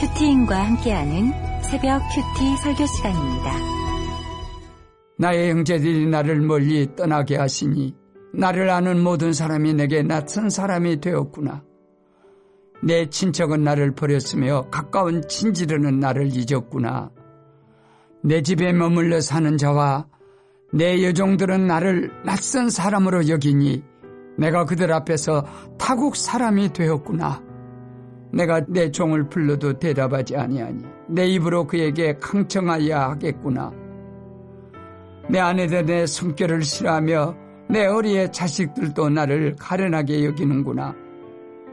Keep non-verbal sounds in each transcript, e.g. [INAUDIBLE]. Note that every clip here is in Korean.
큐티인과 함께하는 새벽 큐티 설교 시간입니다. 나의 형제들이 나를 멀리 떠나게 하시니 나를 아는 모든 사람이 내게 낯선 사람이 되었구나. 내 친척은 나를 버렸으며 가까운 친지르는 나를 잊었구나. 내 집에 머물러 사는 자와 내 여종들은 나를 낯선 사람으로 여기니 내가 그들 앞에서 타국 사람이 되었구나. 내가 내 종을 불러도 대답하지 아니하니 내 입으로 그에게 강청하여야 하겠구나. 내 아내들 내 숨결을 싫어하며 내 어리의 자식들도 나를 가련하게 여기는구나.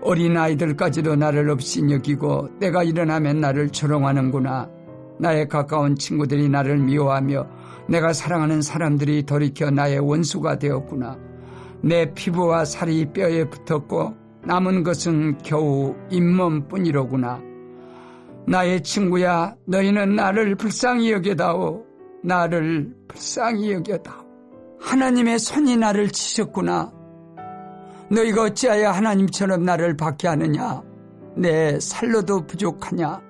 어린 아이들까지도 나를 없이 여기고 내가 일어나면 나를 조롱하는구나. 나의 가까운 친구들이 나를 미워하며 내가 사랑하는 사람들이 돌이켜 나의 원수가 되었구나. 내 피부와 살이 뼈에 붙었고 남은 것은 겨우 잇몸뿐이로구나. 나의 친구야, 너희는 나를 불쌍히 여겨다오. 나를 불쌍히 여겨다오. 하나님의 손이 나를 치셨구나. 너희가 어찌하여 하나님처럼 나를 받게 하느냐? 내 살로도 부족하냐?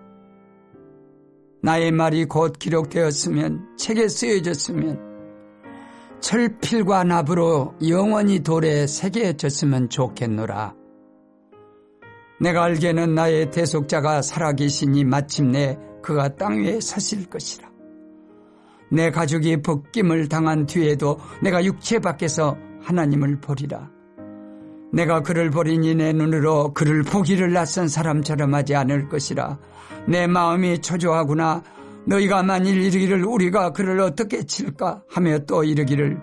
나의 말이 곧 기록되었으면 책에 쓰여졌으면 철필과 납으로 영원히 돌에 새겨졌으면 좋겠노라. 내가 알기에는 나의 대속자가 살아계시니 마침내 그가 땅 위에 서실 것이라. 내 가족이 벗김을 당한 뒤에도 내가 육체 밖에서 하나님을 보리라. 내가 그를 보리니 내 눈으로 그를 보기를 낯선 사람처럼 하지 않을 것이라. 내 마음이 초조하구나. 너희가 만일 이르기를 우리가 그를 어떻게 칠까 하며 또 이르기를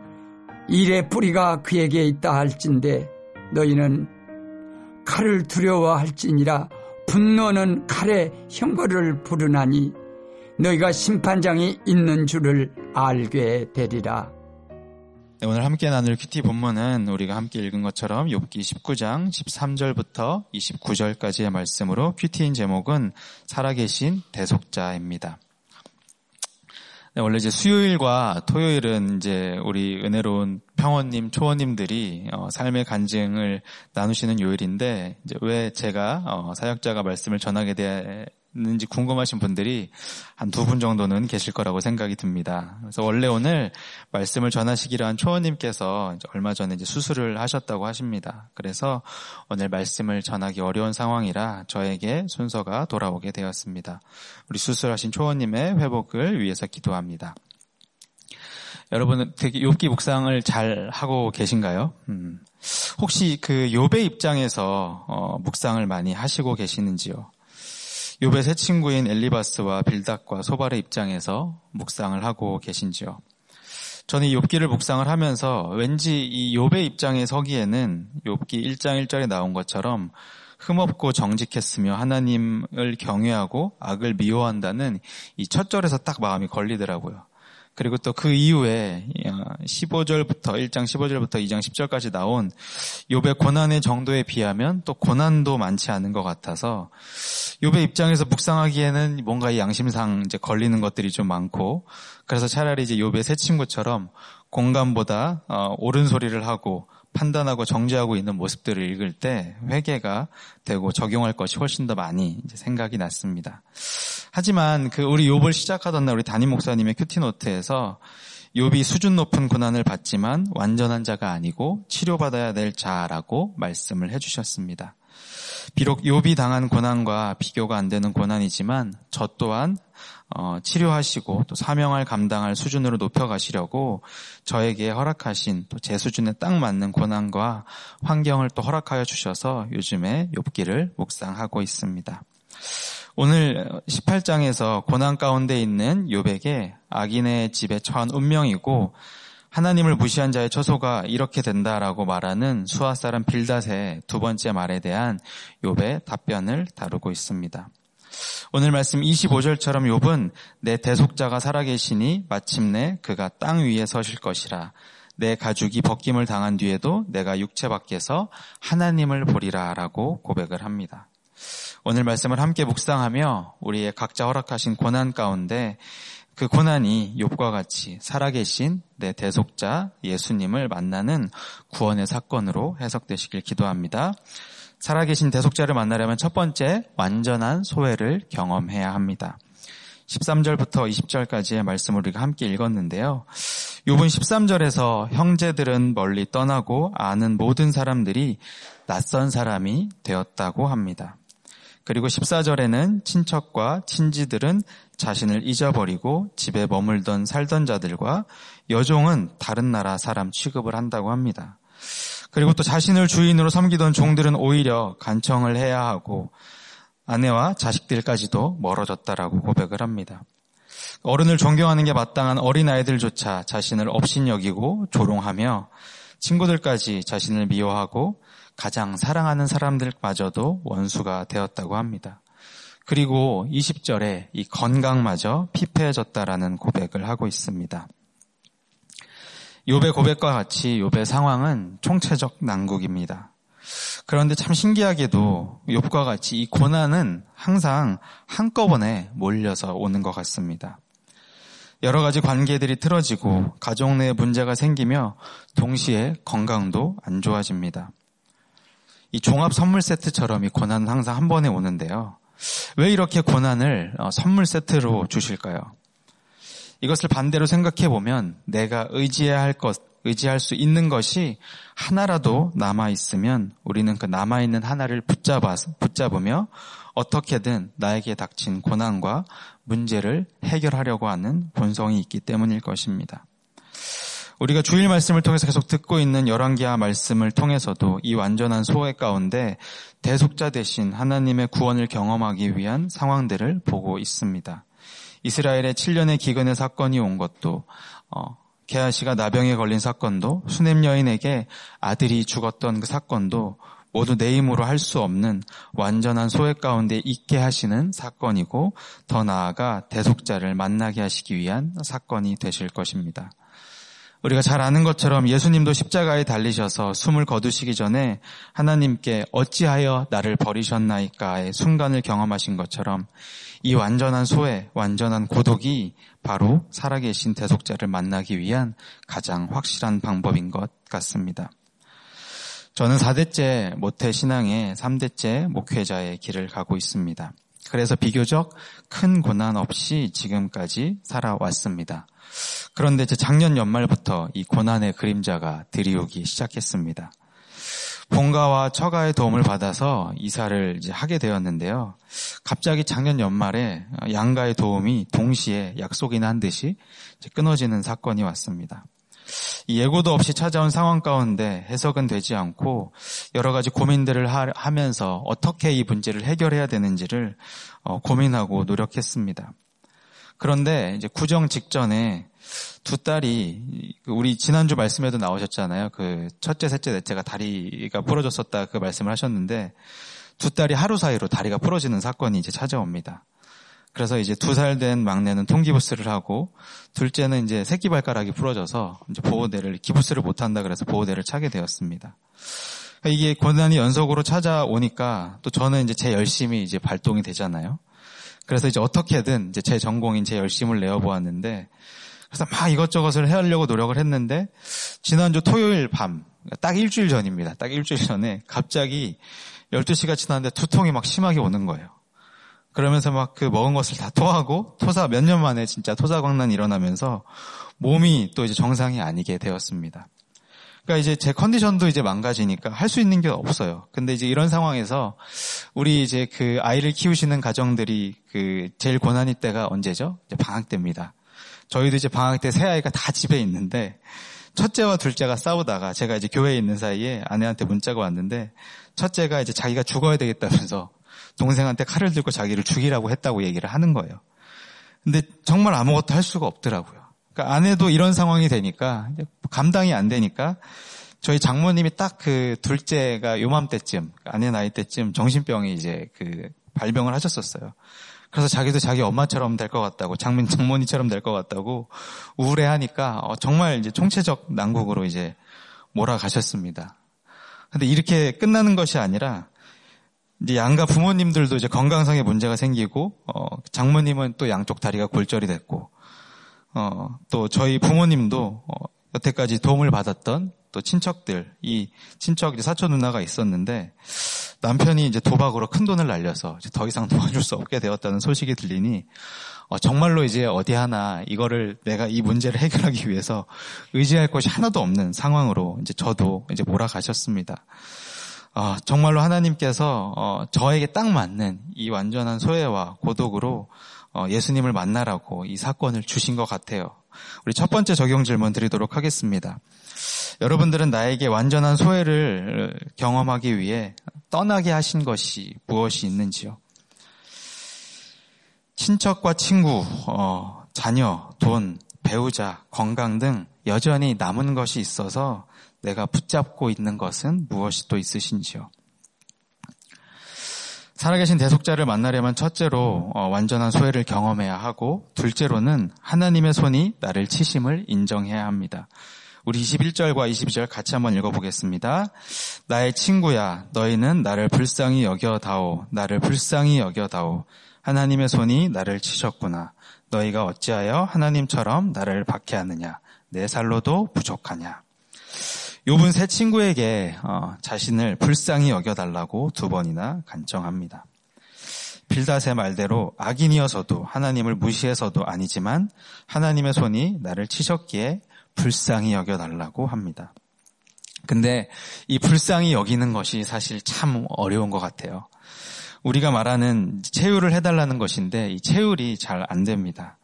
일의 뿌리가 그에게 있다 할진대 너희는 칼을 두려워할지니라 분노는 칼에 형벌을 부르나니 너희가 심판장이 있는 줄을 알게 되리라. 네, 오늘 함께 나눌 QT 본문은 우리가 함께 읽은 것처럼 욥기 19장 13절부터 29절까지의 말씀으로 QT인 제목은 살아계신 대속자입니다. 네, 원래 이제 수요일과 토요일은 이제 우리 은혜로운 평원님, 초원님들이 어, 삶의 간증을 나누시는 요일인데 이제 왜 제가 어, 사역자가 말씀을 전하게 되 는지 궁금하신 분들이 한 두 분 정도는 계실 거라고 생각이 듭니다. 그래서 원래 오늘 말씀을 전하시기로 한 초원님께서 얼마 전에 이제 수술을 하셨다고 하십니다. 그래서 오늘 말씀을 전하기 어려운 상황이라 저에게 순서가 돌아오게 되었습니다. 우리 수술하신 초원님의 회복을 위해서 기도합니다. 여러분은 되게 욥기 묵상을 잘 하고 계신가요? 음. 혹시 그 욥의 입장에서 어, 묵상을 많이 하시고 계시는지요? 욥의 새 친구인 엘리바스와 빌닥과 소발의 입장에서 묵상을 하고 계신지요? 저는 이 욥기를 묵상을 하면서 왠지 이 욥의 입장에 서기에는 욥기 1장 1절에 나온 것처럼 흠없고 정직했으며 하나님을 경외하고 악을 미워한다는 이 첫 절에서 딱 마음이 걸리더라고요. 그리고 또 그 이후에 15절부터 1장 15절부터 2장 10절까지 나온 욥의 고난의 정도에 비하면 또 고난도 많지 않은 것 같아서 욥의 입장에서 묵상하기에는 뭔가 이 양심상 이제 걸리는 것들이 좀 많고 그래서 차라리 이제 욥의 새 친구처럼 공감보다 어, 옳은 소리를 하고 판단하고 정죄하고 있는 모습들을 읽을 때 회개가 되고 적용할 것이 훨씬 더 많이 생각이 났습니다. 하지만 그 우리 욥을 시작하던 날 우리 담임 목사님의 큐티 노트에서 욥이 수준 높은 고난을 받지만 완전한 자가 아니고 치료받아야 될 자라고 말씀을 해주셨습니다. 비록 욥이 당한 고난과 비교가 안 되는 고난이지만 저 또한 어, 치료하시고 또 사명을 감당할 수준으로 높여가시려고 저에게 허락하신 또 제 수준에 딱 맞는 고난과 환경을 또 허락하여 주셔서 요즘에 욥기를 묵상하고 있습니다. 오늘 18장에서 고난 가운데 있는 욥에게 악인의 집에 처한 운명이고 하나님을 무시한 자의 처소가 이렇게 된다라고 말하는 수아 사람 빌닷의 두 번째 말에 대한 욥의 답변을 다루고 있습니다. 오늘 말씀 25절처럼 욥은 내 대속자가 살아계시니 마침내 그가 땅 위에 서실 것이라 내 가죽이 벗김을 당한 뒤에도 내가 육체 밖에서 하나님을 보리라라고 고백을 합니다. 오늘 말씀을 함께 묵상하며 우리의 각자 허락하신 고난 가운데 그 고난이 욥과 같이 살아계신 내 대속자 예수님을 만나는 구원의 사건으로 해석되시길 기도합니다. 살아계신 대속자를 만나려면 첫 번째 완전한 소외를 경험해야 합니다. 13절부터 20절까지의 말씀을 우리가 함께 읽었는데요. 요번 13절에서 형제들은 멀리 떠나고 아는 모든 사람들이 낯선 사람이 되었다고 합니다. 그리고 14절에는 친척과 친지들은 자신을 잊어버리고 집에 머물던 살던 자들과 여종은 다른 나라 사람 취급을 한다고 합니다. 그리고 또 자신을 주인으로 섬기던 종들은 오히려 간청을 해야 하고 아내와 자식들까지도 멀어졌다라고 고백을 합니다. 어른을 존경하는 게 마땅한 어린아이들조차 자신을 업신 여기고 조롱하며 친구들까지 자신을 미워하고 가장 사랑하는 사람들마저도 원수가 되었다고 합니다. 그리고 20절에 이 건강마저 피폐해졌다라는 고백을 하고 있습니다. 욥의 고백과 같이 욥의 상황은 총체적 난국입니다. 그런데 참 신기하게도 욥과 같이 이 고난은 항상 한꺼번에 몰려서 오는 것 같습니다. 여러 가지 관계들이 틀어지고 가족 내에 문제가 생기며 동시에 건강도 안 좋아집니다. 이 종합 선물 세트처럼 이 고난은 항상 한 번에 오는데요. 왜 이렇게 고난을 어, 선물 세트로 주실까요? 이것을 반대로 생각해 보면 내가 의지해야 할 것, 의지할 수 있는 것이 하나라도 남아 있으면 우리는 그 남아 있는 하나를 붙잡아 붙잡으며 어떻게든 나에게 닥친 고난과 문제를 해결하려고 하는 본성이 있기 때문일 것입니다. 우리가 주일 말씀을 통해서 계속 듣고 있는 열왕기하 말씀을 통해서도 이 완전한 소외 가운데 대속자 대신 하나님의 구원을 경험하기 위한 상황들을 보고 있습니다. 이스라엘의 7년의 기근의 사건이 온 것도 어, 게하시가 나병에 걸린 사건도 수냄 여인에게 아들이 죽었던 그 사건도 모두 내 힘으로 할 수 없는 완전한 소외 가운데 있게 하시는 사건이고 더 나아가 대속자를 만나게 하시기 위한 사건이 되실 것입니다. 우리가 잘 아는 것처럼 예수님도 십자가에 달리셔서 숨을 거두시기 전에 하나님께 어찌하여 나를 버리셨나이까의 순간을 경험하신 것처럼 이 완전한 소외, 완전한 고독이 바로 살아계신 대속자를 만나기 위한 가장 확실한 방법인 것 같습니다. 저는 4대째 모태 신앙의 3대째 목회자의 길을 가고 있습니다. 그래서 비교적 큰 고난 없이 지금까지 살아왔습니다. 그런데 이제 작년 연말부터 이 고난의 그림자가 들이오기 시작했습니다. 본가와 처가의 도움을 받아서 이사를 이제 하게 되었는데요. 갑자기 작년 연말에 양가의 도움이 동시에 약속이나 한 듯이 끊어지는 사건이 왔습니다. 예고도 없이 찾아온 상황 가운데 해석은 되지 않고 여러 가지 고민들을 하, 면서 어떻게 이 문제를 해결해야 되는지를 어, 고민하고 노력했습니다. 그런데 이제 구정 직전에 두 딸이 우리 지난주 말씀에도 나오셨잖아요. 그 첫째, 셋째, 넷째가 다리가 부러졌었다 그 말씀을 하셨는데 두 딸이 하루 사이로 다리가 부러지는 사건이 이제 찾아옵니다. 그래서 이제 두 살 된 막내는 통기부스를 하고 둘째는 이제 새끼 발가락이 부러져서 이제 보호대를 기부스를 못 한다 그래서 보호대를 차게 되었습니다. 그러니까 이게 고난이 연속으로 찾아오니까 또 저는 이제 제 열심이 이제 발동이 되잖아요. 그래서 이제 어떻게든 이제 제 전공인 제 열심을 내어 보았는데 그래서 막 이것저것을 해하려고 노력을 했는데 지난주 토요일 밤, 딱 일주일 전입니다. 딱 일주일 전에 갑자기 12시가 지났는데 두통이 막 심하게 오는 거예요. 그러면서 막 그 먹은 것을 다 토하고 토사 몇 년 만에 진짜 토사광난이 일어나면서 몸이 또 이제 정상이 아니게 되었습니다. 그러니까 이제 제 컨디션도 이제 망가지니까 할 수 있는 게 없어요. 근데 이제 이런 상황에서 우리 이제 그 아이를 키우시는 가정들이 그 제일 고난이 때가 언제죠? 이제 방학 때입니다. 저희도 이제 방학 때새 아이가 다 집에 있는데 첫째와 둘째가 싸우다가 제가 이제 교회에 있는 사이에 아내한테 문자가 왔는데 첫째가 이제 자기가 죽어야 되겠다면서 동생한테 칼을 들고 자기를 죽이라고 했다고 얘기를 하는 거예요. 근데 정말 아무것도 할 수가 없더라고요. 그러니까 아내도 이런 상황이 되니까 감당이 안 되니까 저희 장모님이 딱 그 둘째가 요맘때쯤 아내 나이 때쯤 정신병이 이제 그 발병을 하셨었어요. 그래서 자기도 자기 엄마처럼 될 것 같다고, 장민, 장모니처럼 될 것 같다고 우울해하니까 어, 정말 이제 총체적 난국으로 이제 몰아가셨습니다. 근데 이렇게 끝나는 것이 아니라 이제 양가 부모님들도 이제 건강상의 문제가 생기고 어, 장모님은 또 양쪽 다리가 골절이 됐고 어, 또 저희 부모님도 어, 여태까지 도움을 받았던 또 친척들, 이 친척 사촌 누나가 있었는데 남편이 이제 도박으로 큰 돈을 날려서 더 이상 도와줄 수 없게 되었다는 소식이 들리니 어, 정말로 이제 어디 하나 이거를 내가 이 문제를 해결하기 위해서 의지할 것이 하나도 없는 상황으로 이제 저도 이제 몰아가셨습니다. 어, 정말로 하나님께서 어, 저에게 딱 맞는 이 완전한 소외와 고독으로 어, 예수님을 만나라고 이 사건을 주신 것 같아요. 우리 첫 번째 적용 질문 드리도록 하겠습니다. 여러분들은 나에게 완전한 소외를 경험하기 위해 떠나게 하신 것이 무엇이 있는지요? 친척과 친구, 어, 자녀, 돈, 배우자, 건강 등 여전히 남은 것이 있어서 내가 붙잡고 있는 것은 무엇이 또 있으신지요? 살아계신 대속자를 만나려면 첫째로 어, 완전한 소외를 경험해야 하고 둘째로는 하나님의 손이 나를 치심을 인정해야 합니다. 우리 21절과 22절 같이 한번 읽어보겠습니다. 나의 친구야, 너희는 나를 불쌍히 여겨다오, 나를 불쌍히 여겨다오. 하나님의 손이 나를 치셨구나. 너희가 어찌하여 하나님처럼 나를 박해하느냐? 내 살로도 부족하냐? 욥은 새 친구에게 어, 자신을 불쌍히 여겨달라고 두 번이나 간청합니다. 빌닷의 말대로 악인이어서도 하나님을 무시해서도 아니지만 하나님의 손이 나를 치셨기에 불쌍히 여겨달라고 합니다. 근데 이 불쌍히 여기는 것이 사실 참 어려운 것 같아요. 우리가 말하는 체휼을 해달라는 것인데 이 체휼이 잘 안 됩니다.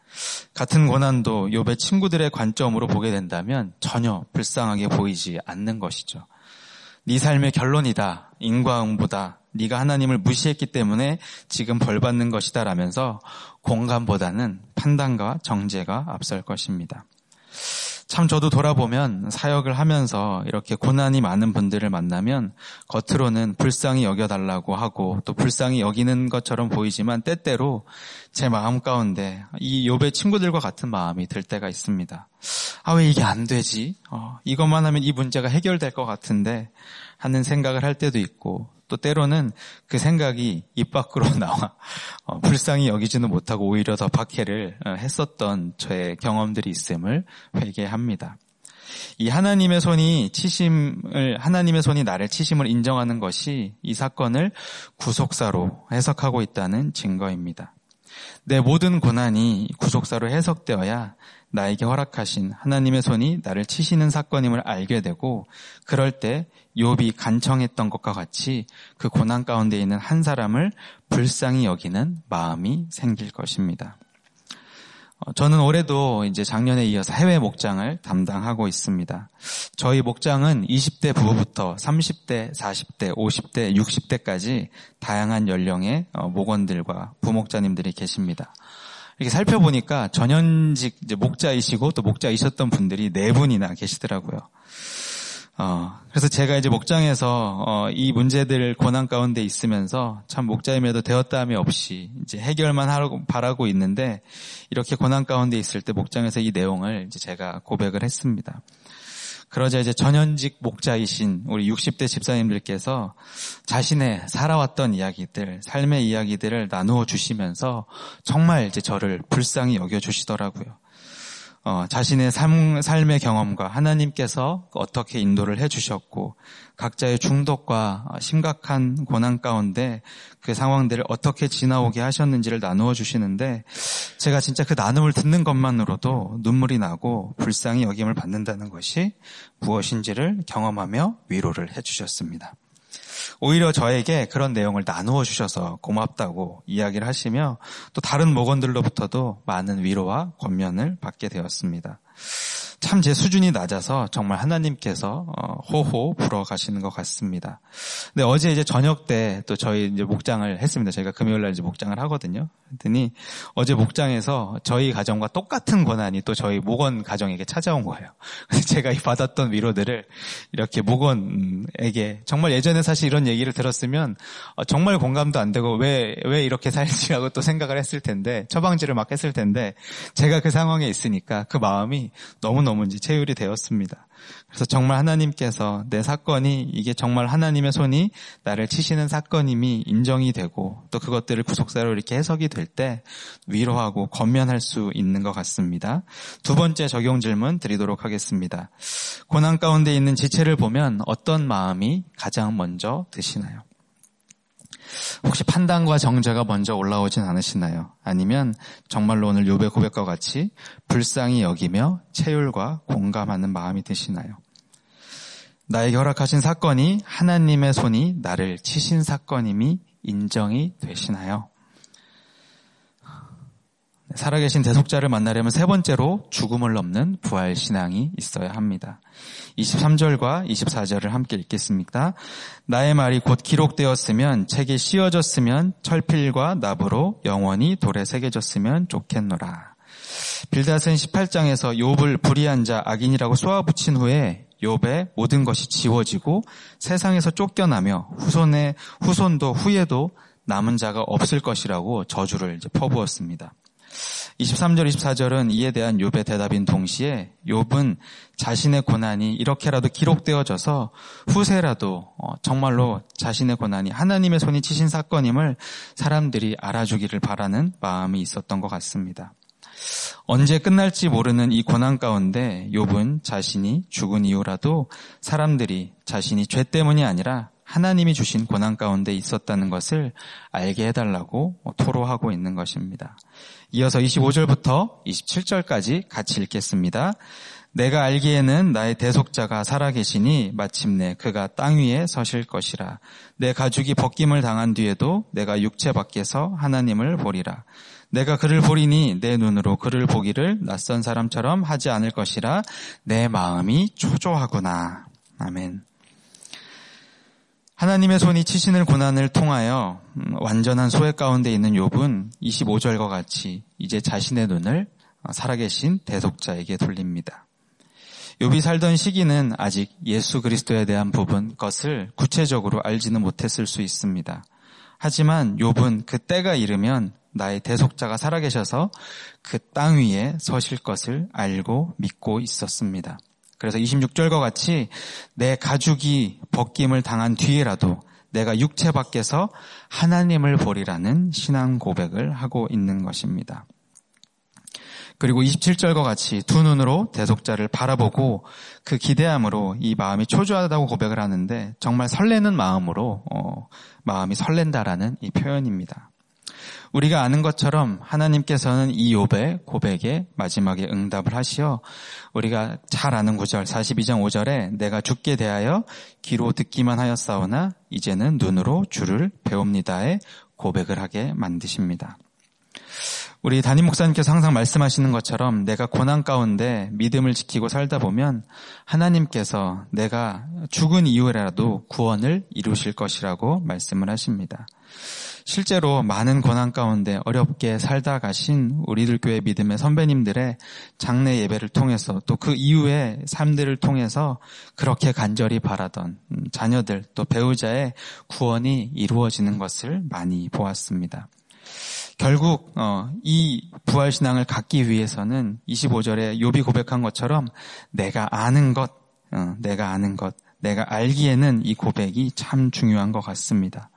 같은 고난도 욥의 친구들의 관점으로 보게 된다면 전혀 불쌍하게 보이지 않는 것이죠. 네 삶의 결론이다. 인과응보다. 네가 하나님을 무시했기 때문에 지금 벌 받는 것이다 라면서 공감보다는 판단과 정죄가 앞설 것입니다. 참 저도 돌아보면 사역을 하면서 이렇게 고난이 많은 분들을 만나면 겉으로는 불쌍히 여겨달라고 하고 또 불쌍히 여기는 것처럼 보이지만 때때로 제 마음 가운데 이 요배 친구들과 같은 마음이 들 때가 있습니다. 아 왜 이게 안 되지? 어, 이것만 하면 이 문제가 해결될 것 같은데 하는 생각을 할 때도 있고 또 때로는 그 생각이 입 밖으로 [LAUGHS] 나와 어, 불쌍히 여기지는 못하고 오히려 더 박해를 어, 했었던 저의 경험들이 있음을 회개합니다. 이 하나님의 손이 치심을 하나님의 손이 나를 치심을 인정하는 것이 이 사건을 구속사로 해석하고 있다는 증거입니다. 내 모든 고난이 구속사로 해석되어야 나에게 허락하신 하나님의 손이 나를 치시는 사건임을 알게 되고 그럴 때 욥이 간청했던 것과 같이 그 고난 가운데 있는 한 사람을 불쌍히 여기는 마음이 생길 것입니다. 어, 저는 올해도 이제 작년에 이어서 해외 목장을 담당하고 있습니다. 저희 목장은 20대 부부부터 30대, 40대, 50대, 60대까지 다양한 연령의 어, 목원들과 부목자님들이 계십니다. 이렇게 살펴보니까 전현직 목자이시고 또 목자이셨던 분들이 네 분이나 계시더라고요. 어, 그래서 제가 이제 목장에서 어, 이 문제들 고난 가운데 있으면서 참 목자임에도 되었다함이 없이 이제 해결만 하라고 바라고 있는데 이렇게 고난 가운데 있을 때 목장에서 이 내용을 이제 제가 고백을 했습니다. 그러자 이제 전현직 목자이신 우리 60대 집사님들께서 자신의 살아왔던 이야기들, 삶의 이야기들을 나누어 주시면서 정말 이제 저를 불쌍히 여겨 주시더라고요. 어, 자신의 삶, 삶의 경험과 하나님께서 어떻게 인도를 해주셨고 각자의 중독과 심각한 고난 가운데 그 상황들을 어떻게 지나오게 하셨는지를 나누어 주시는데 제가 진짜 그 나눔을 듣는 것만으로도 눈물이 나고 불쌍히 여김을 받는다는 것이 무엇인지를 경험하며 위로를 해주셨습니다. 오히려 저에게 그런 내용을 나누어 주셔서 고맙다고 이야기를 하시며 또 다른 목원들로부터도 많은 위로와 권면을 받게 되었습니다. 참 제 수준이 낮아서 정말 하나님께서 어, 호호 불어 가시는 것 같습니다. 근데 어제 이제 저녁 때 또 저희 이제 목장을 했습니다. 저희가 금요일 날 이제 목장을 하거든요. 그랬더니 어제 목장에서 저희 가정과 똑같은 고난이 또 저희 목원 가정에게 찾아온 거예요. [LAUGHS] 제가 받았던 위로들을 이렇게 목원에게 정말 예전에 사실 이런 얘기를 들었으면 어, 정말 공감도 안 되고 왜 왜 이렇게 살지 하고 또 생각을 했을 텐데 처방지를 막 했을 텐데 제가 그 상황에 있으니까 그 마음이 너무 너무너무 이제 체휼이 되었습니다. 그래서 정말 하나님께서 내 사건이 이게 정말 하나님의 손이 나를 치시는 사건임이 인정이 되고 또 그것들을 구속사로 이렇게 해석이 될 때 위로하고 권면할 수 있는 것 같습니다. 두 번째 적용 질문 드리도록 하겠습니다. 고난 가운데 있는 지체를 보면 어떤 마음이 가장 먼저 드시나요? 혹시 판단과 정죄가 먼저 올라오진 않으시나요? 아니면 정말로 오늘 요배 고백과 같이 불쌍히 여기며 체율과 공감하는 마음이 드시나요? 나에게 허락하신 사건이 하나님의 손이 나를 치신 사건임이 인정이 되시나요? 살아계신 대속자를 만나려면 세 번째로 죽음을 넘는 부활 신앙이 있어야 합니다. 23절과 24절을 함께 읽겠습니다. 나의 말이 곧 기록되었으면 책에 씌어졌으면 철필과 나부로 영원히 돌에 새겨졌으면 좋겠노라. 빌닷은 18장에서 욥을 불의한 자 악인이라고 쏘아붙인 후에 욥의 모든 것이 지워지고 세상에서 쫓겨나며 후손의 후손도 후에도 남은 자가 없을 것이라고 저주를 이제 퍼부었습니다. 23절, 24절은 이에 대한 욥의 대답인 동시에 욥은 자신의 고난이 이렇게라도 기록되어져서 후세라도 어, 정말로 자신의 고난이 하나님의 손이 치신 사건임을 사람들이 알아주기를 바라는 마음이 있었던 것 같습니다. 언제 끝날지 모르는 이 고난 가운데 욥은 자신이 죽은 이후라도 사람들이 자신이 죄 때문이 아니라 하나님이 주신 고난 가운데 있었다는 것을 알게 해달라고 토로하고 있는 것입니다. 이어서 25절부터 27절까지 같이 읽겠습니다. 내가 알기에는 나의 대속자가 살아계시니 마침내 그가 땅 위에 서실 것이라. 내 가죽이 벗김을 당한 뒤에도 내가 육체 밖에서 하나님을 보리라. 내가 그를 보리니 내 눈으로 그를 보기를 낯선 사람처럼 하지 않을 것이라 내 마음이 초조하구나. 아멘. 하나님의 손이 치시는 고난을 통하여 음, 완전한 소외 가운데 있는 욥은 25절과 같이 이제 자신의 눈을 살아계신 대속자에게 돌립니다. 욥이 살던 시기는 아직 예수 그리스도에 대한 부분 것을 구체적으로 알지는 못했을 수 있습니다. 하지만 욥은 그 때가 이르면 나의 대속자가 살아계셔서 그 땅 위에 서실 것을 알고 믿고 있었습니다. 그래서 26절과 같이 내 가죽이 벗김을 당한 뒤에라도 내가 육체 밖에서 하나님을 보리라는 신앙 고백을 하고 있는 것입니다. 그리고 27절과 같이 두 눈으로 대속자를 바라보고 그 기대함으로 이 마음이 초조하다고 고백을 하는데 정말 설레는 마음으로 어, 마음이 설렌다라는 이 표현입니다. 우리가 아는 것처럼 하나님께서는 이 욥의 고백에 마지막에 응답을 하시어 우리가 잘 아는 구절 42장 5절에 내가 죽게 대하여 귀로 듣기만 하였사오나 이제는 눈으로 주를 배웁니다에 고백을 하게 만드십니다. 우리 담임 목사님께서 항상 말씀하시는 것처럼 내가 고난 가운데 믿음을 지키고 살다 보면 하나님께서 내가 죽은 이후에라도 구원을 이루실 것이라고 말씀을 하십니다. 실제로 많은 고난 가운데 어렵게 살다 가신 우리들 교회 믿음의 선배님들의 장례 예배를 통해서 또 그 이후의 삶들을 통해서 그렇게 간절히 바라던 음, 자녀들 또 배우자의 구원이 이루어지는 것을 많이 보았습니다. 결국 어, 이 부활 신앙을 갖기 위해서는 25절에 욥이 고백한 것처럼 내가 아는 것, 어, 내가 아는 것, 내가 알기에는 이 고백이 참 중요한 것 같습니다.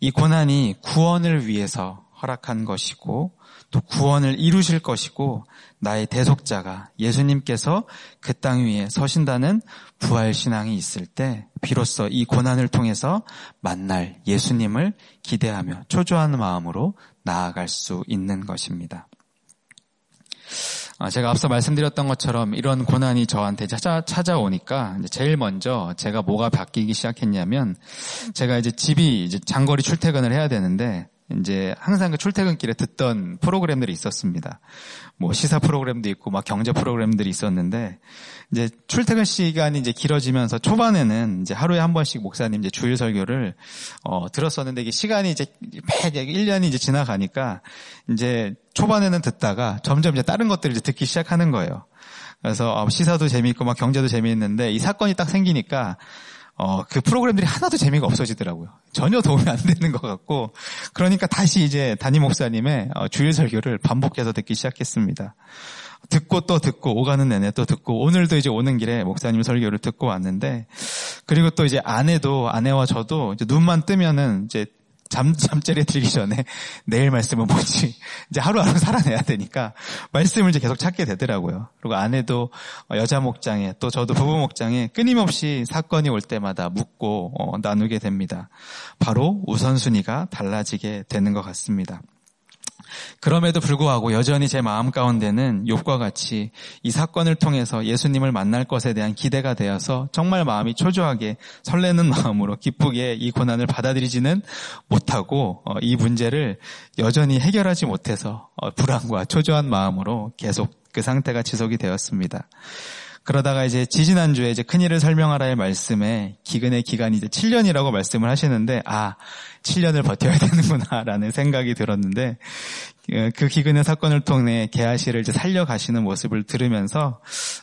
이 고난이 구원을 위해서 허락한 것이고 또 구원을 이루실 것이고 나의 대속자가 예수님께서 그 땅 위에 서신다는 부활 신앙이 있을 때 비로소 이 고난을 통해서 만날 예수님을 기대하며 초조한 마음으로 나아갈 수 있는 것입니다. 아, 제가 앞서 말씀드렸던 것처럼 이런 고난이 저한테 찾아, 찾아오니까 제일 먼저 제가 뭐가 바뀌기 시작했냐면 제가 이제 집이 이제 장거리 출퇴근을 해야 되는데 이제 항상 그 출퇴근길에 듣던 프로그램들이 있었습니다. 뭐 시사 프로그램도 있고 막 경제 프로그램들이 있었는데 이제 출퇴근 시간이 이제 길어지면서 초반에는 이제 하루에 한 번씩 목사님 이제 주일 설교를 어 들었었는데 이게 시간이 이제 매 1년이 이제 지나가니까 이제 초반에는 듣다가 점점 이제 다른 것들을 이제 듣기 시작하는 거예요. 그래서 어, 시사도 재미있고 막 경제도 재미있는데 이 사건이 딱 생기니까 어, 그 프로그램들이 하나도 재미가 없어지더라고요. 전혀 도움이 안 되는 것 같고, 그러니까 다시 이제 담임 목사님의 어, 주일 설교를 반복해서 듣기 시작했습니다. 듣고 또 듣고 오가는 내내 또 듣고 오늘도 이제 오는 길에 목사님 설교를 듣고 왔는데 그리고 또 이제 아내도 아내와 저도 이제 눈만 뜨면은 이제 잠, 잠자리에 들기 전에 [LAUGHS] 내일 말씀은 뭐지? 이제 하루하루 살아내야 되니까 말씀을 이제 계속 찾게 되더라고요. 그리고 아내도 여자 목장에 또 저도 부부 목장에 끊임없이 사건이 올 때마다 묻고 어, 나누게 됩니다. 바로 우선순위가 달라지게 되는 것 같습니다. 그럼에도 불구하고 여전히 제 마음 가운데는 욥과 같이 이 사건을 통해서 예수님을 만날 것에 대한 기대가 되어서 정말 마음이 초조하게 설레는 [LAUGHS] 마음으로 기쁘게 이 고난을 받아들이지는 못하고 어, 이 문제를 여전히 해결하지 못해서 어, 불안과 초조한 마음으로 계속 그 상태가 지속이 되었습니다. 그러다가 이제 지지난주에 이제 큰일을 설명하라의 말씀에 기근의 기간이 이제 7년이라고 말씀을 하시는데, 아, 7년을 버텨야 [LAUGHS] 되는구나라는 생각이 들었는데, 어, 그 기근의 사건을 통해 개아시를 이제 살려가시는 모습을 들으면서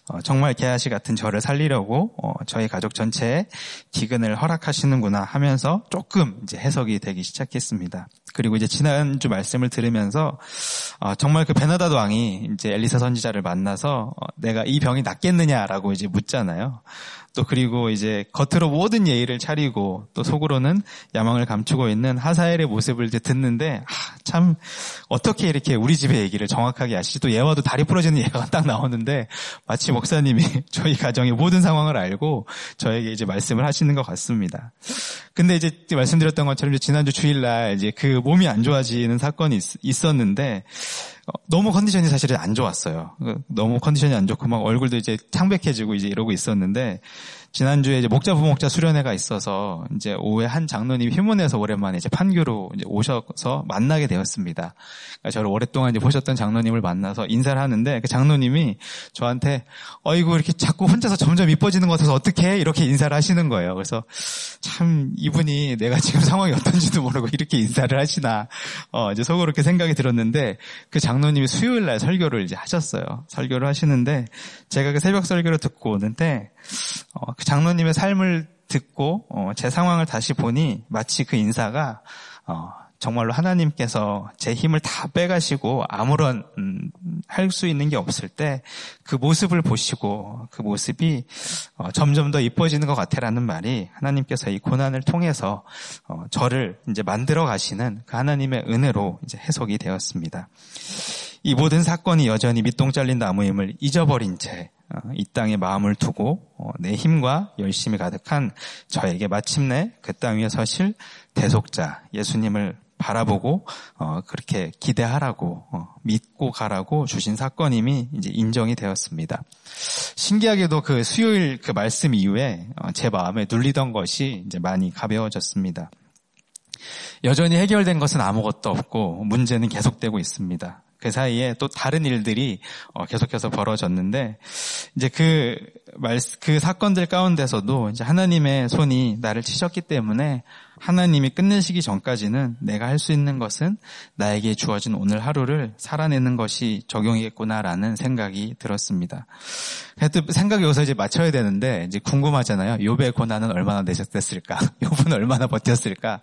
어, 정말 개아시 같은 저를 살리려고 어, 저희 가족 전체에 기근을 허락하시는구나 하면서 조금 이제 해석이 되기 시작했습니다. 그리고 이제 지난주 말씀을 들으면서 정말 그 베나다도 왕이 이제 엘리사 선지자를 만나서 내가 이 병이 낫겠느냐라고 이제 묻잖아요. 또 그리고 이제 겉으로 모든 예의를 차리고 또 속으로는 야망을 감추고 있는 하사엘의 모습을 이제 듣는데 아, 참 어떻게 이렇게 우리 집의 얘기를 정확하게 아시지 또 예와도 다리 부러지는 [LAUGHS] 예가 딱 나오는데 마치 목사님이 [LAUGHS] 저희 가정의 모든 상황을 알고 저에게 이제 말씀을 하시는 것 같습니다. 근데 이제 말씀드렸던 것처럼 지난주 주일날 이제 그 몸이 안 좋아지는 사건이 있, 었는데 어, 너무 컨디션이 사실은 안 좋았어요. 그 너무 컨디션이 안 좋고 막 얼굴도 이제 창백해지고 이제 이러고 있었는데 지난주에 이제 목자 부목자 수련회가 있어서 이제 오후에 한 장로님이 휴문에서 오랜만에 이제 판교로 이제 오셔서 만나게 되었습니다. 그러니까 저를 오랫동안 이제 보셨던 장로님을 만나서 인사를 하는데 그 장로님이 저한테 어이구 이렇게 자꾸 혼자서 점점 이뻐지는 것 같아서 어떻게 이렇게 인사를 하시는 거예요. 그래서 참 이분이 내가 지금 [LAUGHS] 상황이 어떤지도 모르고 이렇게 인사를 하시나 어 이제 속으로 이렇게 생각이 들었는데 그 장로님이 수요일 날 설교를 이제 하셨어요. 설교를 하시는데 제가 그 새벽 설교를 듣고 오는데 어, 그 장로님의 삶을 듣고 어, 제 상황을 다시 보니 마치 그 인사가 어, 정말로 하나님께서 제 힘을 다 빼가시고 아무런 음, 할수 있는 게 없을 때 그 모습을 보시고 그 모습이 어, 점점 더 이뻐지는 것 같아라는 말이 하나님께서 이 고난을 통해서 어, 저를 이제 만들어 가시는 그 하나님의 은혜로 이제 해석이 되었습니다. 이 모든 사건이 여전히 밑동 잘린 나무임을 잊어버린 채 이 어, 땅에 마음을 두고 어, 내 힘과 열심이 가득한 저에게 마침내 그 땅 위에 서실 대속자 예수님을 바라보고 어, 그렇게 기대하라고 믿고 가라고 주신 사건임이 이제 인정이 되었습니다. 신기하게도 그 수요일 그 말씀 이후에 제 마음에 눌리던 것이 이제 많이 가벼워졌습니다. 여전히 해결된 것은 아무것도 없고 문제는 계속되고 있습니다. 그 사이에 또 다른 일들이 어, 계속해서 벌어졌는데 이제 그 말, 그 사건들 가운데서도 이제 하나님의 손이 나를 치셨기 때문에 하나님이 끝내시기 전까지는 내가 할 수 있는 것은 나에게 주어진 오늘 하루를 살아내는 것이 적용이겠구나라는 생각이 들었습니다. 생각이 여기서 이제 맞춰야 되는데 이제 궁금하잖아요. 요배 고난은 얼마나 되셨을까? [LAUGHS] 요분 얼마나 버텼을까?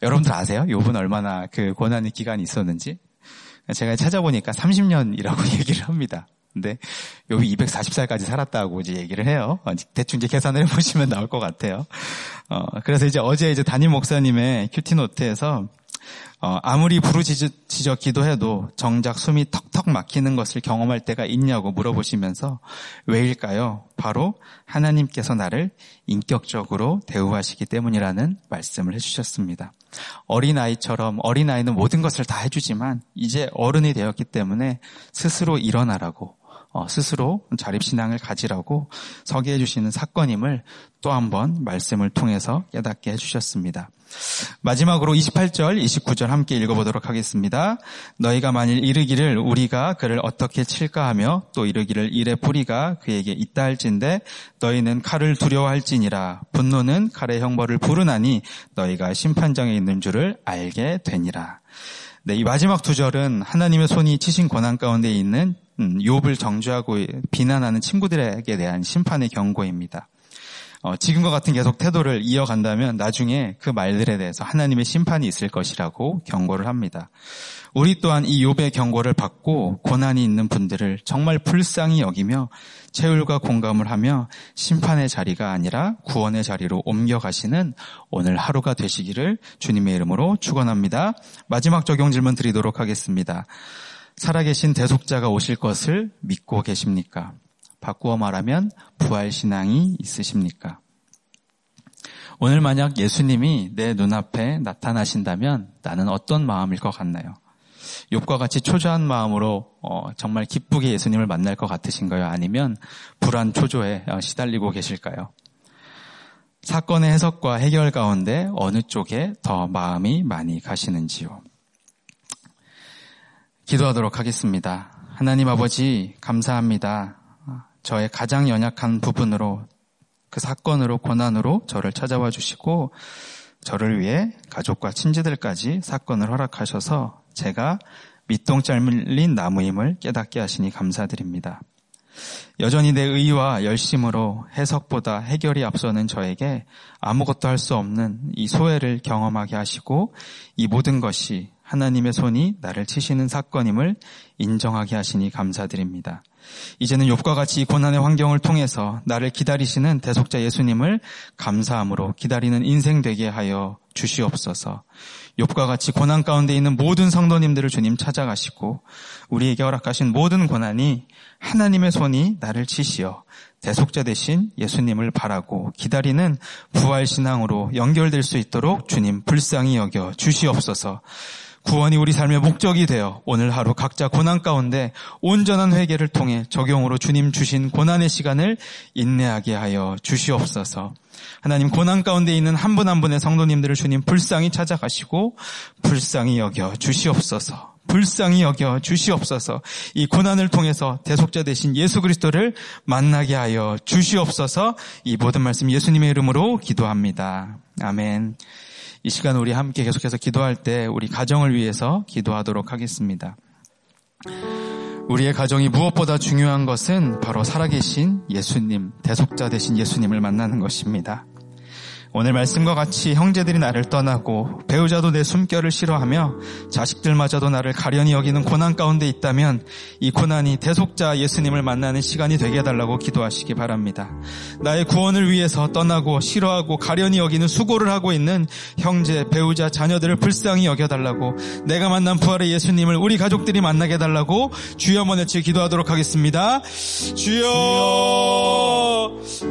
여러분들 아세요? 요분 얼마나 그 고난의 기간이 있었는지? 제가 찾아보니까 30년이라고 [LAUGHS] 얘기를 합니다. 근데 여기 240살까지 살았다고 이제 얘기를 해요. 어, 대충 이제 계산을 [LAUGHS] 해보시면 나올 것 같아요. 어, 그래서 이제 어제 이제 담임 목사님의 큐티 노트에서 어, 아무리 부르짖어 기도해도 정작 숨이 턱턱 막히는 것을 경험할 때가 있냐고 물어보시면서 왜일까요? 바로 하나님께서 나를 인격적으로 대우하시기 때문이라는 말씀을 해주셨습니다. 어린아이처럼 어린아이는 모든 것을 다 해주지만 이제 어른이 되었기 때문에 스스로 일어나라고 어, 스스로 자립신앙을 가지라고 서게 해주시는 사건임을 또 한 번 말씀을 통해서 깨닫게 해주셨습니다. 마지막으로 28절, 29절 함께 읽어보도록 하겠습니다. 너희가 만일 이르기를 우리가 그를 어떻게 칠까 하며 또 이르기를 이래 뿌리가 그에게 있다 할진데 너희는 칼을 두려워할지니라 분노는 칼의 형벌을 부르나니 너희가 심판장에 있는 줄을 알게 되니라. 네, 이 마지막 두 절은 하나님의 손이 치신 고난 가운데 있는 음, 욥을 정죄하고 비난하는 친구들에게 대한 심판의 경고입니다. 어, 지금과 같은 계속 태도를 이어간다면 나중에 그 말들에 대해서 하나님의 심판이 있을 것이라고 경고를 합니다. 우리 또한 이 욥의 경고를 받고 고난이 있는 분들을 정말 불쌍히 여기며 체율과 공감을 하며 심판의 자리가 아니라 구원의 자리로 옮겨가시는 오늘 하루가 되시기를 주님의 이름으로 축원합니다. 마지막 적용 질문 드리도록 하겠습니다. 살아계신 대속자가 오실 것을 믿고 계십니까? 바꾸어 말하면 부활 신앙이 있으십니까? 오늘 만약 예수님이 내 눈앞에 나타나신다면 나는 어떤 마음일 것 같나요? 욥과 같이 초조한 마음으로 어, 정말 기쁘게 예수님을 만날 것 같으신가요? 아니면 불안 초조에 어, 시달리고 계실까요? 사건의 해석과 해결 가운데 어느 쪽에 더 마음이 많이 가시는지요? 기도하도록 하겠습니다. 하나님 아버지 감사합니다. 저의 가장 연약한 부분으로 그 사건으로 고난으로 저를 찾아와 주시고 저를 위해 가족과 친지들까지 사건을 허락하셔서 제가 밑동 잘린 나무임을 깨닫게 하시니 감사드립니다. 여전히 내 의와 열심으로 해석보다 해결이 앞서는 저에게 아무것도 할 수 없는 이 소외를 경험하게 하시고 이 모든 것이 하나님의 손이 나를 치시는 사건임을 인정하게 하시니 감사드립니다. 이제는 욥과 같이 고난의 환경을 통해서 나를 기다리시는 대속자 예수님을 감사함으로 기다리는 인생 되게 하여 주시옵소서. 욥과 같이 고난 가운데 있는 모든 성도님들을 주님 찾아가시고 우리에게 허락하신 모든 고난이 하나님의 손이 나를 치시어 대속자 대신 예수님을 바라고 기다리는 부활 신앙으로 연결될 수 있도록 주님 불쌍히 여겨 주시옵소서. 구원이 우리 삶의 목적이 되어 오늘 하루 각자 고난 가운데 온전한 회개를 통해 적용으로 주님 주신 고난의 시간을 인내하게 하여 주시옵소서. 하나님 고난 가운데 있는 한분한 분의 성도님들을 주님 불쌍히 찾아가시고 불쌍히 여겨 주시옵소서. 불쌍히 여겨 주시옵소서. 이 고난을 통해서 대속자 되신 예수 그리스도를 만나게 하여 주시옵소서. 이 모든 말씀 예수님의 이름으로 기도합니다. 아멘. 이 시간 우리 함께 계속해서 기도할 때 우리 가정을 위해서 기도하도록 하겠습니다. 우리의 가정이 무엇보다 중요한 것은 바로 살아계신 예수님, 대속자 되신 예수님을 만나는 것입니다. 오늘 말씀과 같이 형제들이 나를 떠나고 배우자도 내 숨결을 싫어하며 자식들마저도 나를 가련히 여기는 고난 가운데 있다면 이 고난이 대속자 예수님을 만나는 시간이 되게 해달라고 기도하시기 바랍니다. 나의 구원을 위해서 떠나고 싫어하고 가련히 여기는 수고를 하고 있는 형제, 배우자, 자녀들을 불쌍히 여겨달라고 내가 만난 부활의 예수님을 우리 가족들이 만나게 해달라고 주여 모내치 기도하도록 하겠습니다. 주여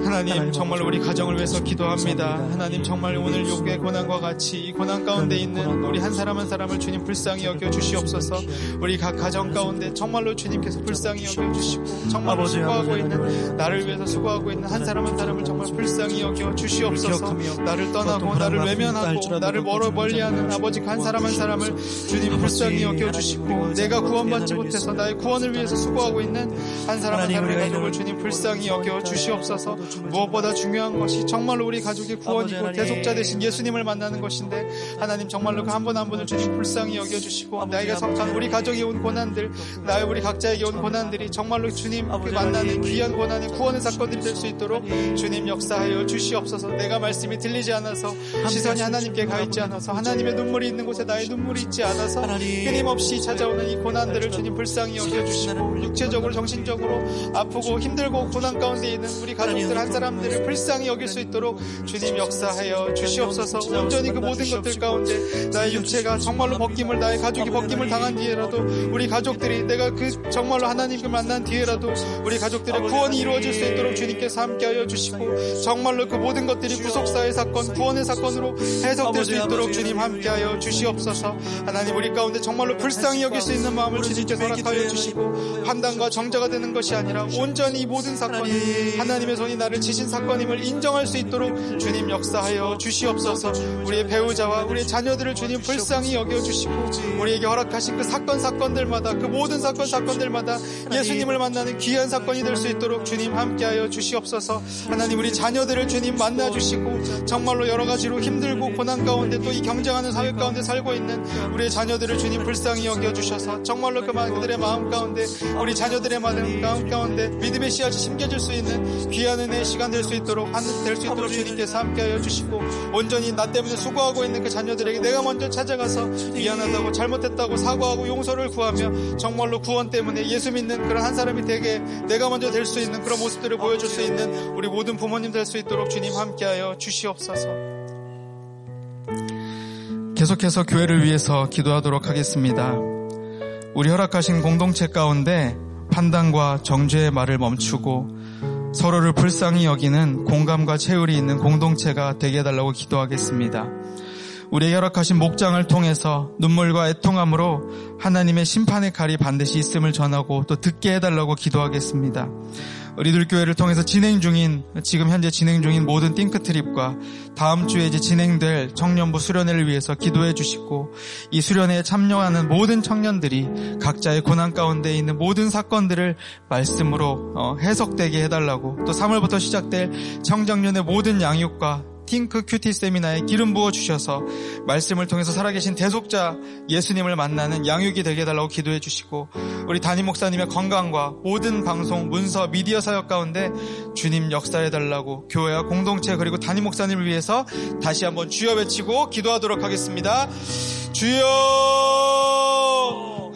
하나님 정말 우리 가정을 위해서 기도합니다. 하나님 정말 오늘 욕의 고난과 같이 이 고난 가운데 있는 우리 한 사람 한 사람을 주님 불쌍히 여겨 주시옵소서. 우리 각 가정 가운데 정말로 주님께서 불쌍히 여겨 주시고 정말로 수고하고 있는 나를 위해서 수고하고 있는 한 사람 한 사람을 정말 불쌍히 여겨 주시옵소서. 나를 떠나고 나를 외면하고 나를 멀어 멀리하는 아버지 한 사람 한 사람을 주님 불쌍히 여겨 주시고 내가 구원받지 못해서 나의 구원을 위해서 수고하고 있는 한 사람 한 사람의 가족을 주님 불쌍히 여겨 주시옵소서. 무엇보다 중요한 것이 정말로 우리 가족의 구원 구원이고 대속자 되신 예수님을 만나는 것인데 하나님 정말로 그한분한 분을 주님 불쌍히 여겨주시고 나에게 속한 우리 가족이 온 고난들 나의 우리 각자에게 온 고난들이 정말로 주님 그 만나는 귀한 고난의 구원의 사건들이 될 수 있도록 주님 역사하여 주시옵소서. 내가 말씀이 들리지 않아서 시선이 하나님께 가 있지 않아서 하나님의 눈물이 있는 곳에 나의 눈물이 있지 않아서 끊임없이 찾아오는 이 고난들을 주님 불쌍히 여겨주시고 육체적으로 정신적으로 아프고 힘들고 고난 가운데 있는 우리 가족들 한 사람들을 불쌍히 여길 수 있도록 주님 역사 역사하여 주시옵소서. 온전히 그 모든 것들 가운데 나의 육체가 정말로 벗김을 나의 가족이 벗김을 당한 뒤에라도 우리 가족들이 내가 그 정말로 하나님을 만난 뒤에라도 우리 가족들의 구원이 이루어질 수 있도록 주님께서 함께하여 주시고 정말로 그 모든 것들이 구속사의 사건 구원의 사건으로 해석될 수 있도록 주님 함께하여 주시옵소서. 하나님 우리 가운데 정말로 불쌍히 여길 수 있는 마음을 주님께서 허락하여 주시고 판단과 정자가 되는 것이 아니라 온전히 모든 사건이 하나님의 손이 나를 지신 사건임을 인정할 수 있도록 주님 역 역사하여 주시옵소서. 우리의 배우자와 우리의 자녀들을 주님 불쌍히 여겨주시고 우리에게 허락하신 그 사건 사건들마다 그 모든 사건 사건들마다 예수님을 만나는 귀한 사건이 될 수 있도록 주님 함께하여 주시옵소서. 하나님 우리 자녀들을 주님 만나주시고 정말로 여러 가지로 힘들고 고난 가운데 또 이 경쟁하는 사회 가운데 살고 있는 우리의 자녀들을 주님 불쌍히 여겨주셔서 정말로 그 그들의 마음 가운데 우리 자녀들의 마음 가운데 믿음의 씨앗이 심겨질 수 있는 귀한 은혜의 시간 될 수 있도록 될 수 있도록 주님께서 함께 하여 주시고 온전히 나 때문에 수고하고 있는 그 자녀들에게 내가 먼저 찾아가서 미안하다고 잘못했다고 사과하고 용서를 구하며 정말로 구원 때문에 예수 믿는 그런 한 사람이 되게 내가 먼저 될 수 있는 그런 모습들을 보여줄 수 있는 우리 모든 부모님 될 수 있도록 주님 함께하여 주시옵소서. 계속해서 교회를 위해서 기도하도록 하겠습니다. 우리 허락하신 공동체 가운데 판단과 정죄의 말을 멈추고 서로를 불쌍히 여기는 공감과 체율이 있는 공동체가 되게 해달라고 기도하겠습니다. 우리의 허락하신 목장을 통해서 눈물과 애통함으로 하나님의 심판의 칼이 반드시 있음을 전하고 또 듣게 해달라고 기도하겠습니다. 우리들 교회를 통해서 진행 중인 지금 현재 진행 중인 모든 띵크 트립과 다음 주에 이제 진행될 청년부 수련회를 위해서 기도해 주시고 이 수련회에 참여하는 모든 청년들이 각자의 고난 가운데 있는 모든 사건들을 말씀으로 어, 해석되게 해달라고 또 3월부터 시작될 청정년의 모든 양육과 핑크 큐티 세미나에 기름 부어 주셔서 말씀을 통해서 살아계신 대속자 예수님을 만나는 양육이 되게 해달라고 기도해 주시고 우리 담임 목사님의 건강과 모든 방송, 문서, 미디어 사역 가운데 주님 역사해 달라고 교회와 공동체 그리고 담임 목사님을 위해서 다시 한번 주여 외치고 기도하도록 하겠습니다. 주여!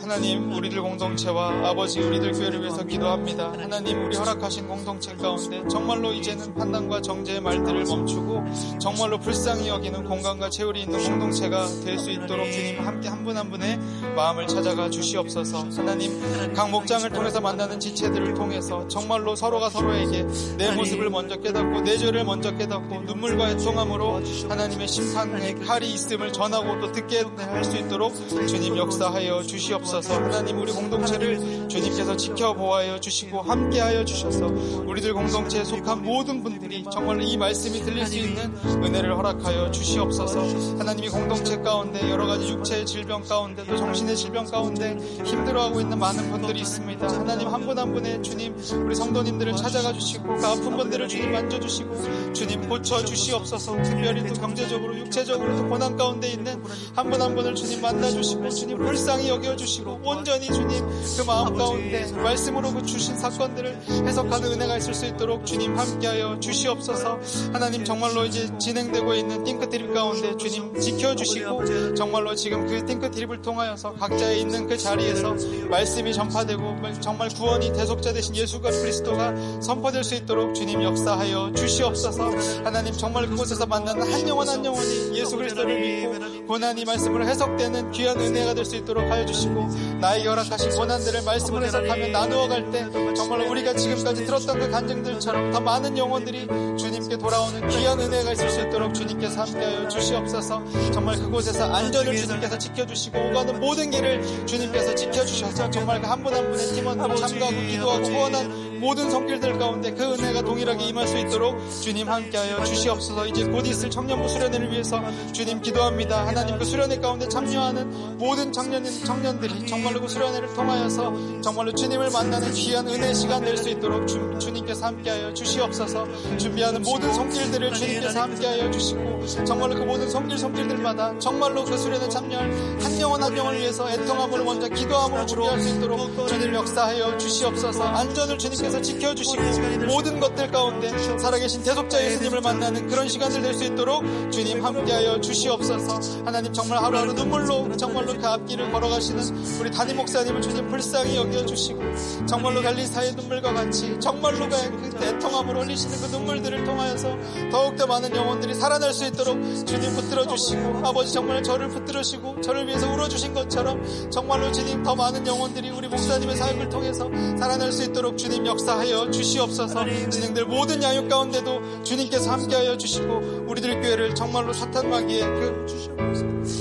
하나님 우리들 공동체와 아버지 우리들 교회를 위해서 기도합니다. 하나님 우리 허락하신 공동체 가운데 정말로 이제는 판단과 정죄의 말들을 멈추고 정말로 불쌍히 여기는 공간과 체율이 있는 공동체가 될 수 있도록 주님 함께 한 분 한 분의 마음을 찾아가 주시옵소서. 하나님 각 목장을 통해서 만나는 지체들을 통해서 정말로 서로가 서로에게 내 모습을 먼저 깨닫고 내 죄를 먼저 깨닫고 눈물과 애통함으로 하나님의 심판의 칼이 있음을 전하고 또 듣게 할 수 있도록 주님 역사하여 주시옵소서. 주셔서. 하나님 우리 공동체를 주님께서 지켜보아여 주시고 함께하여 주셔서 우리들 공동체에 속한 모든 분들이 정말로 이 말씀이 들릴 수 있는 은혜를 허락하여 주시옵소서. 하나님이 공동체 가운데 여러 가지 육체의 질병 가운데 또 정신의 질병 가운데 힘들어하고 있는 많은 분들이 있습니다. 하나님 한 분한 분의 주님 우리 성도님들을 찾아가 주시고 그 아픈 분들을 주님 만져주시고 주님 고쳐 주시옵소서. 특별히 또 경제적으로 육체적으로 또 고난 가운데 있는 한 분한 분을 주님 만나주시고 주님 불쌍히 여겨주시고 온전히 주님 그 마음 가운데 말씀으로 그 주신 사건들을 해석하는 은혜가 있을 수 있도록 주님 함께하여 주시옵소서. 하나님 정말로 이제 진행되고 있는 띵크트립 가운데 주님 지켜주시고 정말로 지금 그 띵크트립을 통하여서 각자의 있는 그 자리에서 말씀이 전파되고 정말 구원이 대속자 되신 예수가 그리스도가 선포될 수 있도록 주님 역사하여 주시옵소서. 하나님 정말 그곳에서 만나는 한 영혼 한 영혼이 예수 그리스도를 믿고 고난이 말씀으로 해석되는 귀한 은혜가 될 수 있도록 하여 주시고 나에게 허락하신 고난들을 말씀을 해석하며 나누어 갈 때 정말 우리가 지금까지 들었던 그 간증들처럼 더 많은 영혼들이 주님께 돌아오는 귀한 은혜가 있을 수 있도록 주님께서 함께하여 주시옵소서. 정말 그곳에서 안전을 주님께서 지켜주시고 오가는 모든 길을 주님께서 지켜주셔서 정말 그 한 분 한 분의 팀원들 참가하고 기도하고 후원한 모든 성길들 가운데 그 은혜가 동일하게 임할 수 있도록 주님 함께하여 주시옵소서. 이제 곧 있을 청년부 수련회를 위해서 주님 기도합니다. 하나님 그 수련회 가운데 참여하는 모든 청년, 청년들이 정말로 그 수련회를 통하여서 정말로 주님을 만나는 귀한 은혜 시간 될 수 있도록 주, 주님께서 함께하여 주시옵소서. 준비하는 모든 성길들을 주님께서 함께하여 주시고 정말로 그 모든 성길 성길들마다 정말로 그 수련회 참여할 한 영혼 한 영혼을 위해서 애통함으로 먼저 기도함으로 준비할 수 있도록 주님 역사하여 주시옵소서. 안전을 주님께 서 지켜주시고 모든 것들 가운데 살아계신 대속자 예수님을 만나는 그런 시간들 될수 있도록 주님 함께하여 주시옵소서. 하나님 정말 하루하루 눈물로 정말로 그 앞길을 걸어가시는 우리 담임 목사님을 주님 불쌍히 여겨주시고 정말로 갈리사의 눈물과 같이 정말로 그 애통함으로 흘리시는 그 눈물들을 통하여서 더욱더 많은 영혼들이 살아날 수 있도록 주님 붙들어 주시고 아버지 정말 저를 붙들으시고 저를 위해서 울어주신 것처럼 정말로 주님 더 많은 영혼들이 우리 목사님의 사역을 통해서 살아날 수 있도록 주님 역 사하여 주시옵소서 진행될 모든 양육 가운데도 주님께서 함께하여 주시고 우리들 교회를 정말로 사탄 마귀의 그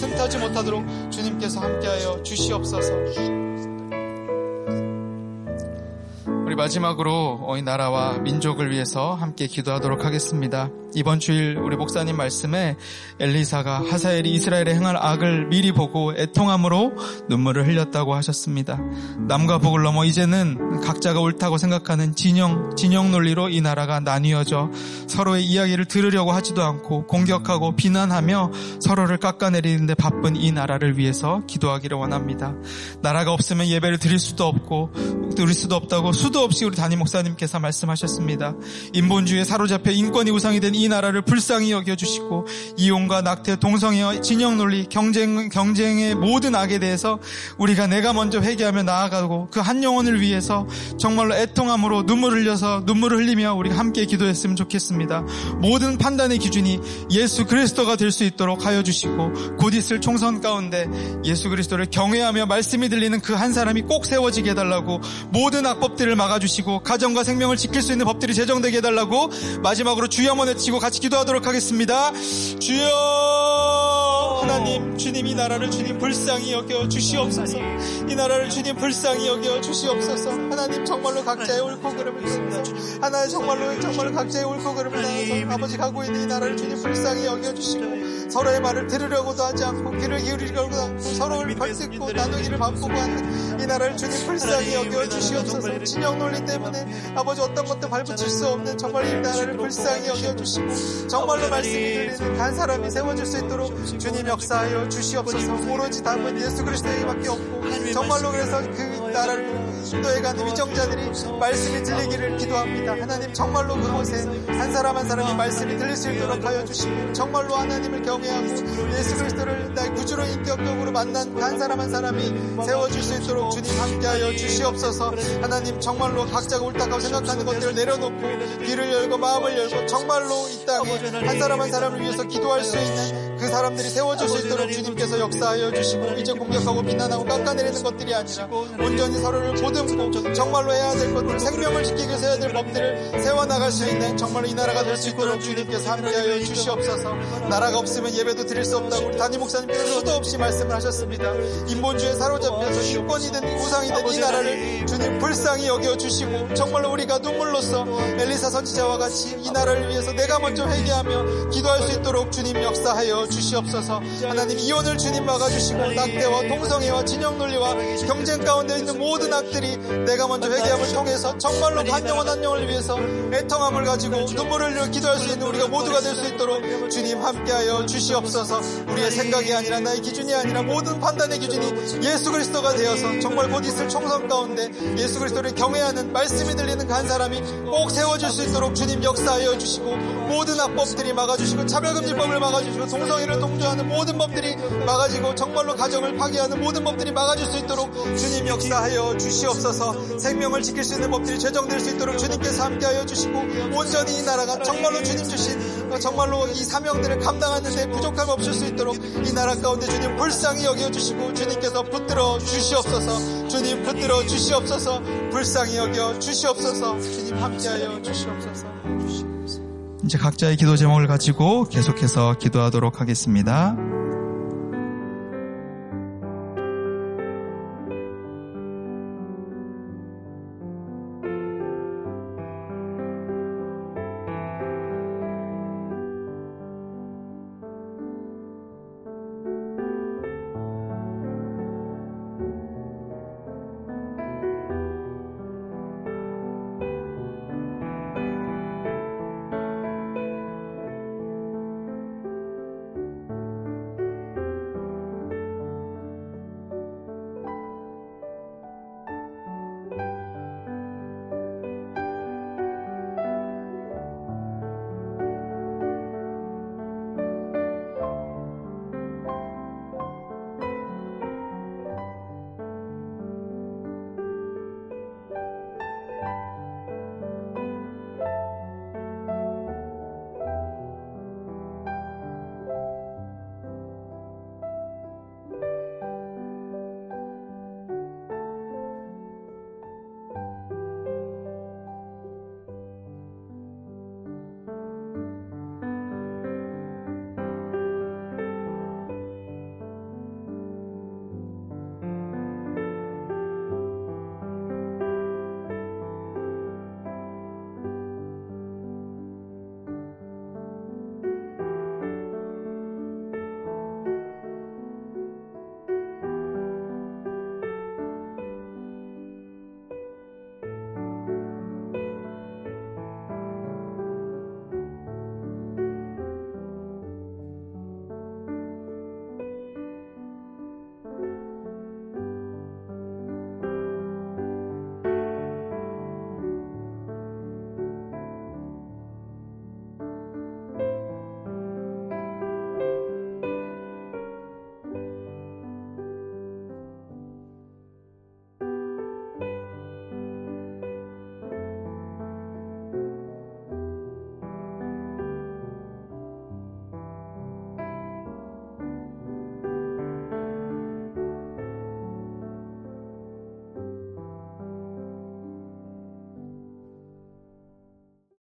틈타지 못하도록 주님께서 함께하여 주시옵소서. 우리 마지막으로 이 나라와 민족을 위해서 함께 기도하도록 하겠습니다. 이번 주일 우리 목사님 말씀에 엘리사가 하사엘이 이스라엘에 행할 악을 미리 보고 애통함으로 눈물을 흘렸다고 하셨습니다. 남과 북을 넘어 이제는 각자가 옳다고 생각하는 진영, 진영 논리로 이 나라가 나뉘어져 서로의 이야기를 들으려고 하지도 않고 공격하고 비난하며 서로를 깎아내리는데 바쁜 이 나라를 위해서 기도하기를 원합니다. 나라가 없으면 예배를 드릴 수도 없고 드릴 수도 없다고 수도 없이 우리 담임 목사님께서 말씀하셨습니다. 인본주의에 사로잡혀 인권이 우상이 된 이 나라를 불쌍히 여겨주시고 이용과 낙태, 동성애와 진영 논리, 경쟁, 경쟁의 모든 악에 대해서 우리가 내가 먼저 회개하며 나아가고 그 한 영혼을 위해서 정말로 애통함으로 눈물을 흘려서 눈물을 흘리며 우리가 함께 기도했으면 좋겠습니다. 모든 판단의 기준이 예수 그리스도가 될 수 있도록 하여 주시고 곧 있을 총선 가운데 예수 그리스도를 경외하며 말씀이 들리는 그 한 사람이 꼭 세워지게 해달라고 모든 악법들을 막아주시고 가정과 생명을 지킬 수 있는 법들이 제정되게 해달라고 마지막으로 주여 한번 외 치고 같이 기도하도록 하겠습니다. 주여 하나님 주님 이 나라를 주님 불쌍히 여겨 주시옵소서 이 나라를 주님 불쌍히 여겨 주시옵소서 하나님 정말로 각자의 옳고 그름을 따라서 하나님 정말로 정말로 각자의 옳고 그름을 따라서 아버지 가고 있는 이 나라를 주님 불쌍히 여겨 주시고 서로의 말을 들으려고도 하지 않고 귀를 기울이려고도 않고 서로를 벌뜯고 나누기를 바꾸고 하는 이 나라를 주님 불쌍히 여겨 주시옵소서. 진영 논리 때문에 아버지 어떤 것도 발붙일 수 없는 정말 이 나라를 불쌍히 여겨 주시고 정말로 말씀이 들리는 한 사람이 세워질 수 있도록 주님 역사하여 주시옵소서. 오로지 답은 예수 그리스도에게밖에 없고 정말로 그래서 그 나라를 인도해가는 위정자들이 말씀이 들리기를 기도합니다. 하나님 정말로 그곳에 한 사람 한 사람이 말씀이 들릴 수 있도록 하여 주시고 정말로 하나님을 경외하고 예수 그리스도를 나의 구주로 인격적으로 만난 그한 사람 한 사람이 세워질 수 있도록 주님 함께하여 주시옵소서. 하나님 정말로 각자가 옳다고 생각하는 것들을 내려놓고 귀를 열고 마음을 열고 정말로 이 땅에 한 사람 한 사람을 위해서 기도할 수 있는 그 사람들이 세워질 수 있도록 주님께서 역사하여 주시고 이제 공격하고 비난하고 깎아내리는 것들이 아니라 온전히 서로를 보듬고 정말로 해야 될 것들 생명을 지키기 위해서 해야 될 법들을 세워나갈 수 있는 정말로 이 나라가 될 수 있도록 주님께서 함께하여 주시옵소서. 나라가 없으면 예배도 드릴 수 없다고 우리 담임 목사님께서 수도 없이 말씀을 하셨습니다. 인본주의에 사로잡혀서 인권이든 우상이든 이 나라를 주님 불쌍히 여겨 주시고 정말로 우리가 눈물로써 엘리사 선지자와 같이 이 나라를 위해서 내가 먼저 회개하며 기도할 수 있도록 주님 역사하여 주시옵소서. 하나님 이혼을 주님 막아주시고 낙태와 동성애와 진영 논리와 경쟁 가운데 있는 모든 악들이 내가 먼저 회개함을 통해서 정말로 한 영혼을 위해서 애통함을 가지고 눈물을 흘려 기도할 수 있는 우리가 모두가 될 수 있도록 주님 함께하여 주시옵소서. 우리의 생각이 아니라 나의 기준이 아니라 모든 판단의 기준이 예수 그리스도가 되어서 정말 곧 있을 총선 가운데 예수 그리스도를 경외하는 말씀이 들리는 그한 사람이 꼭 세워질 수 있도록 주님 역사하여 주시고 모든 악법들이 막아주시고 차별금지법을 막아주시고 동성 애를 동조하는 모든 법들이 막아지고 정말로 가정을 파괴하는 모든 법들이 막아줄 수 있도록 주님 역사하여 주시옵소서. 생명을 지킬 수 있는 법들이 제정될 수 있도록 주님께서 함께하여 주시고 온전히 이 나라가 정말로 주님 주신 정말로 이 사명들을 감당하는데 부족함 없을 수 있도록 이 나라 가운데 주님 불쌍히 여겨 주시고 주님께서 붙들어 주시옵소서. 주님 붙들어 주시옵소서. 불쌍히 여겨 주시옵소서. 주님 함께하여 주시옵소서 이제 각자의 기도 제목을 가지고 계속해서 기도하도록 하겠습니다.